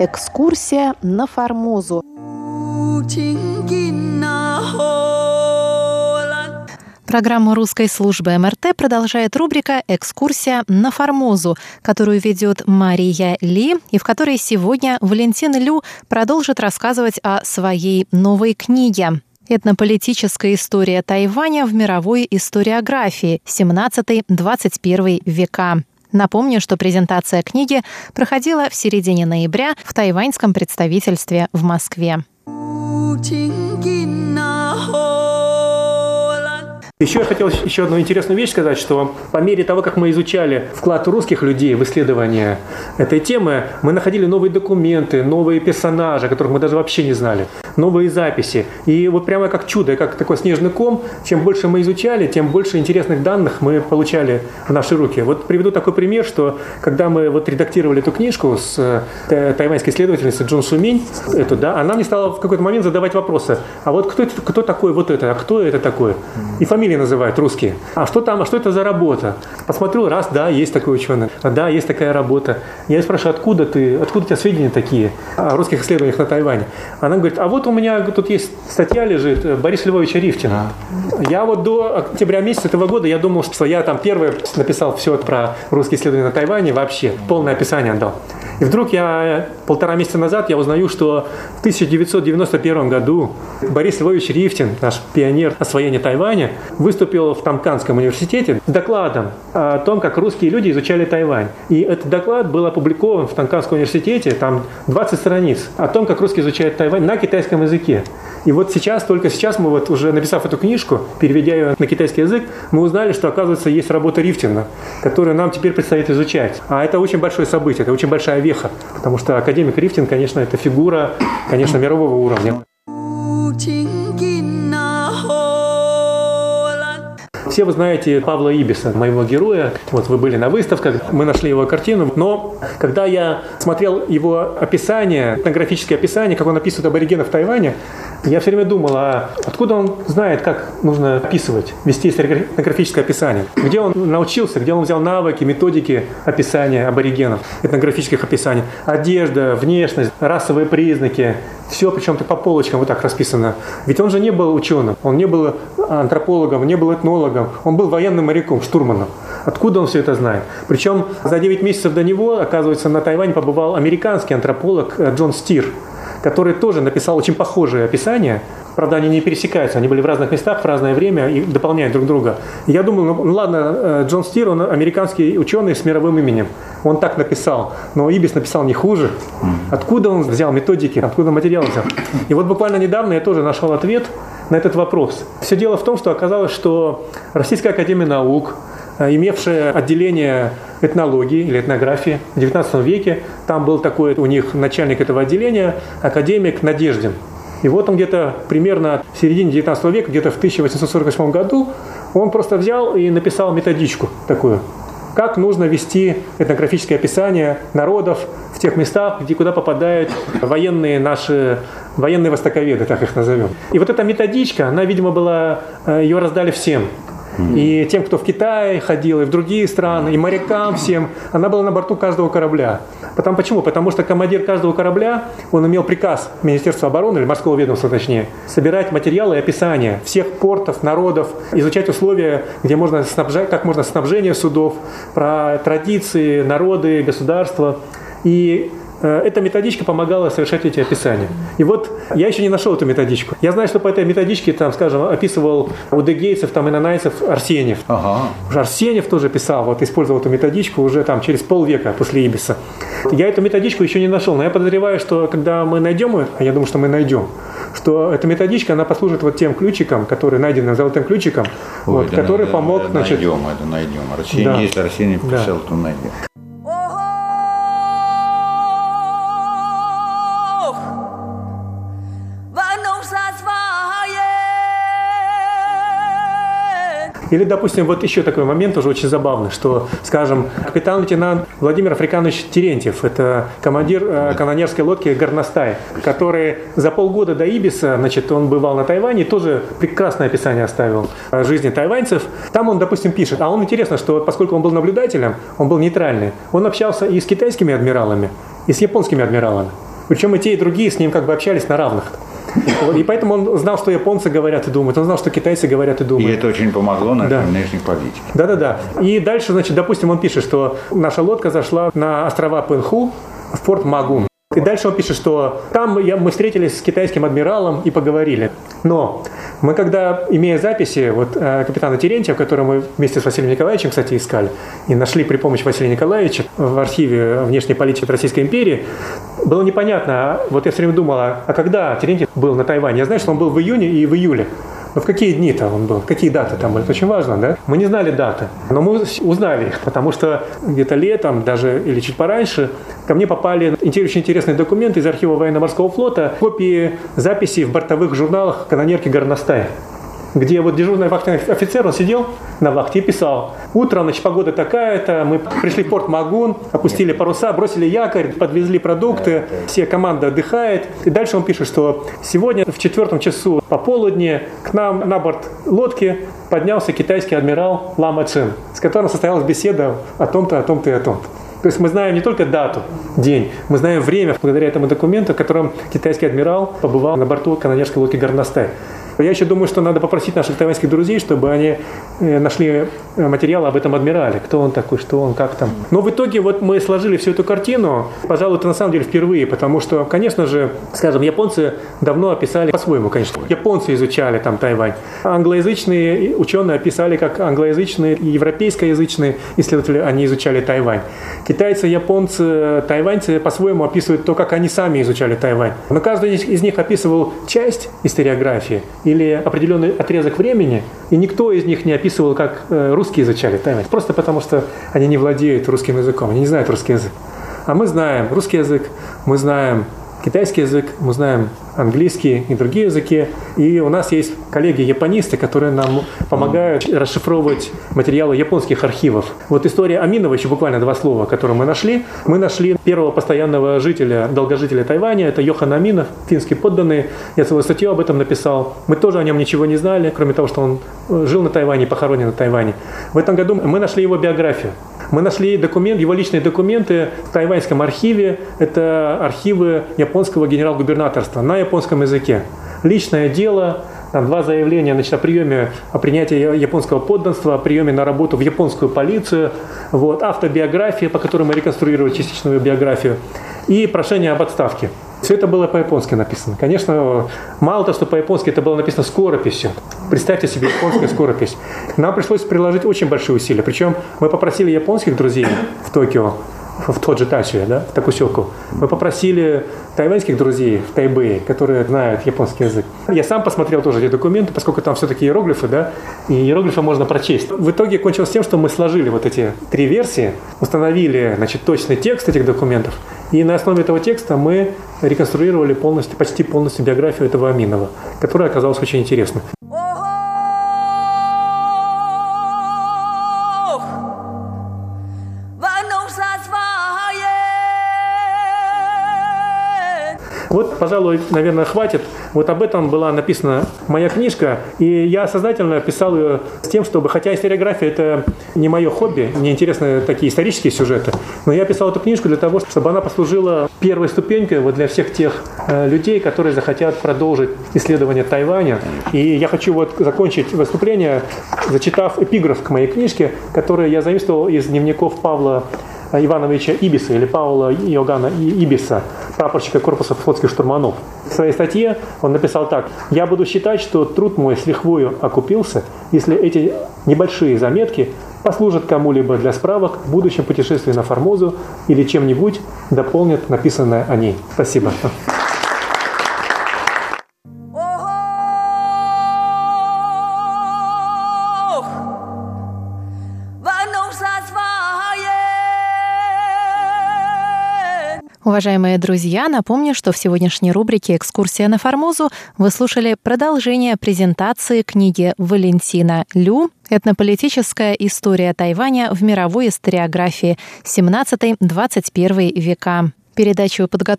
Экскурсия на Формозу. Программу русской службы МРТ продолжает рубрика «Экскурсия на Формозу», которую ведет Мария Ли, и в которой сегодня Валентин Лю продолжит рассказывать о своей новой книге Этнополитическая история Тайваня в мировой историографии 17-21 века. Напомню, что презентация книги проходила в середине ноября в тайваньском представительстве в Москве. Еще я хотел еще одну интересную вещь сказать, что по мере того, как мы изучали вклад русских людей в исследование этой темы, мы находили новые документы, новые персонажи, которых мы даже вообще не знали, новые записи. И вот прямо как чудо, как такой снежный ком, чем больше мы изучали, тем больше интересных данных мы получали в наши руки. Вот приведу такой пример, что когда мы вот редактировали эту книжку с э, тайваньской исследовательницей Джон Суминь, эту, да, она мне стала в какой-то момент задавать вопросы. А вот кто, кто такой вот это, а кто это такой? И фамилия фамилии называют русские. А что там, а что это за работа? Посмотрю, раз, да, есть такой ученый, а, да, есть такая работа. Я спрашиваю, откуда ты, откуда у тебя сведения такие о русских исследованиях на Тайване? Она говорит, а вот у меня тут есть статья лежит Бориса Львовича Рифтина. Я вот до октября месяца этого года, я думал, что я там первый написал все про русские исследования на Тайване вообще, полное описание отдал. И вдруг я полтора месяца назад я узнаю, что в 1991 году Борис Львович Рифтин, наш пионер освоения Тайваня, выступил в Тамканском университете с докладом о том, как русские люди изучали Тайвань. И этот доклад был опубликован в Тамканском университете, там 20 страниц, о том, как русские изучают Тайвань на китайском языке. И вот сейчас, только сейчас мы вот уже написав эту книжку, переведя ее на китайский язык, мы узнали, что оказывается есть работа Рифтина, которую нам теперь предстоит изучать. А это очень большое событие, это очень большая веха, потому что академик Рифтин, конечно, это фигура, конечно, мирового уровня. Все вы знаете Павла Ибиса, моего героя. Вот вы были на выставках, мы нашли его картину. Но когда я смотрел его описание, этнографическое описание, как он описывает аборигенов в Тайване, я все время думал, а откуда он знает, как нужно описывать, вести этнографическое описание? Где он научился, где он взял навыки, методики описания аборигенов, этнографических описаний? Одежда, внешность, расовые признаки, все причем-то по полочкам вот так расписано. Ведь он же не был ученым, он не был антропологом, не был этнологом, он был военным моряком, штурманом. Откуда он все это знает? Причем за 9 месяцев до него, оказывается, на Тайвань побывал американский антрополог э, Джон Стир – который тоже написал очень похожее описание. Правда, они не пересекаются, они были в разных местах в разное время и дополняют друг друга. я думал, ну, ну ладно, э, Джон Стир, он американский ученый с мировым именем. Он так написал, но Ибис написал не хуже. Откуда он взял методики, откуда материал взял? И вот буквально недавно я тоже нашел ответ на этот вопрос. Все дело в том, что оказалось, что Российская Академия Наук, имевшее отделение этнологии или этнографии в XIX веке. Там был такой у них начальник этого отделения, академик Надеждин. И вот он где-то примерно в середине XIX века, где-то в 1848 году, он просто взял и написал методичку такую, как нужно вести этнографическое описание народов в тех местах, где куда попадают военные наши военные востоковеды, так их назовем. И вот эта методичка, она, видимо, была, э, ее раздали всем. И тем, кто в Китае ходил, и в другие страны, и морякам всем, она была на борту каждого корабля. Потому, почему? Потому что командир каждого корабля, он имел приказ Министерства обороны, или морского ведомства точнее, собирать материалы и описания всех портов, народов, изучать условия, где можно снабжать, как можно снабжение судов, про традиции, народы, государства. И эта методичка помогала совершать эти описания. И вот я еще не нашел эту методичку. Я знаю, что по этой методичке, там, скажем, описывал у дегейцев, там, и нанайцев Арсеньев. Ага. Уже Арсеньев тоже писал, вот использовал эту методичку уже там через полвека после Ибиса. Я эту методичку еще не нашел, но я подозреваю, что когда мы найдем ее, а я думаю, что мы найдем, что эта методичка, она послужит вот тем ключиком, который найден золотым ключиком, Ой, вот, да, который да, помог... Да, значит, найдем, это найдем. Арсений, да. Если Арсений писал, да. то найдем. Или, допустим, вот еще такой момент тоже очень забавный, что, скажем, капитан-лейтенант Владимир Африканович Терентьев, это командир э, канонерской лодки «Горностай», который за полгода до Ибиса, значит, он бывал на Тайване, тоже прекрасное описание оставил о жизни тайваньцев. Там он, допустим, пишет, а он интересно, что поскольку он был наблюдателем, он был нейтральный, он общался и с китайскими адмиралами, и с японскими адмиралами. Причем и те, и другие с ним как бы общались на равных. И поэтому он знал, что японцы говорят и думают, он знал, что китайцы говорят и думают. И это очень помогло нашей да. внешней политике. Да-да-да. И дальше, значит, допустим, он пишет, что наша лодка зашла на острова Пенху в порт Магун. И дальше он пишет, что там я, мы встретились с китайским адмиралом и поговорили. Но мы когда, имея записи вот, э, капитана Терентьева, который мы вместе с Василием Николаевичем, кстати, искали, и нашли при помощи Василия Николаевича в архиве внешней политики Российской империи, было непонятно, а вот я все время думал, а, а когда Терентьев был на Тайване? Я знаю, что он был в июне и в июле. В какие дни-то он был, какие даты там были, это очень важно, да? Мы не знали даты, но мы узнали их, потому что где-то летом, даже или чуть пораньше, ко мне попали очень интересные документы из архива военно-морского флота, копии записей в бортовых журналах канонерки Горностая где вот дежурный вахтенный офицер, он сидел на вахте и писал, утром, значит, погода такая-то, мы пришли в порт Магун, опустили паруса, бросили якорь, подвезли продукты, все команда отдыхает. И дальше он пишет, что сегодня в четвертом часу пополудни к нам на борт лодки поднялся китайский адмирал Лама Цин, с которым состоялась беседа о том-то, о том-то и о том-то. То есть мы знаем не только дату, день, мы знаем время благодаря этому документу, в котором китайский адмирал побывал на борту канонерской лодки Горностай. Я еще думаю, что надо попросить наших тайваньских друзей, чтобы они э, нашли э, материалы об этом адмирале. Кто он такой, что он, как там. Но в итоге вот мы сложили всю эту картину. Пожалуй, это на самом деле впервые, потому что, конечно же, скажем, японцы давно описали по-своему, конечно. Японцы изучали там Тайвань. Англоязычные ученые описали как англоязычные европейскоязычные исследователи, они изучали Тайвань. Китайцы, японцы, тайваньцы по-своему описывают то, как они сами изучали Тайвань. Но каждый из них описывал часть историографии или определенный отрезок времени, и никто из них не описывал, как э, русские изучали Тайвань. Просто потому, что они не владеют русским языком, они не знают русский язык. А мы знаем русский язык, мы знаем китайский язык, мы знаем английский и другие языки. И у нас есть коллеги-японисты, которые нам помогают расшифровывать материалы японских архивов. Вот история Аминова, еще буквально два слова, которые мы нашли. Мы нашли первого постоянного жителя, долгожителя Тайваня, это Йохан Аминов, финский подданный. Я свою статью об этом написал. Мы тоже о нем ничего не знали, кроме того, что он э, жил на Тайване, похоронен на Тайване. В этом году мы нашли его биографию. Мы нашли документ, его личные документы в тайваньском архиве. Это архивы японского генерал-губернаторства на японском языке. Личное дело, там два заявления значит, о приеме, о принятии японского подданства, о приеме на работу в японскую полицию, вот, автобиография, по которой мы реконструировали частичную биографию, и прошение об отставке. Все это было по-японски написано. Конечно, мало того, что по-японски это было написано скорописью. Представьте себе японскую скоропись. Нам пришлось приложить очень большие усилия. Причем мы попросили японских друзей в Токио, в тот же Тачи, да, в Такусёку. Мы попросили тайваньских друзей в Тайбэе, которые знают японский язык. Я сам посмотрел тоже эти документы, поскольку там все-таки иероглифы, да, и иероглифы можно прочесть. В итоге кончилось тем, что мы сложили вот эти три версии, установили, значит, точный текст этих документов, и на основе этого текста мы реконструировали полностью, почти полностью биографию этого Аминова, которая оказалась очень интересной. Вот, пожалуй, наверное, хватит. Вот об этом была написана моя книжка, и я сознательно писал ее с тем, чтобы, хотя историография это не мое хобби, мне интересны такие исторические сюжеты, но я писал эту книжку для того, чтобы она послужила первой ступенькой вот для всех тех э, людей, которые захотят продолжить исследование Тайваня. И я хочу вот закончить выступление, зачитав эпиграф к моей книжке, который я заимствовал из дневников Павла Ивановича Ибиса или Паула Иоганна Ибиса, прапорщика корпуса флотских штурманов. В своей статье он написал так. «Я буду считать, что труд мой с лихвою окупился, если эти небольшие заметки послужат кому-либо для справок в будущем путешествии на Формозу или чем-нибудь дополнят написанное о ней». Спасибо. Уважаемые друзья, напомню, что в сегодняшней рубрике «Экскурсия на Формозу» вы слушали продолжение презентации книги Валентина Лю «Этнополитическая история Тайваня в мировой историографии 17-21 века». Передачу подготовили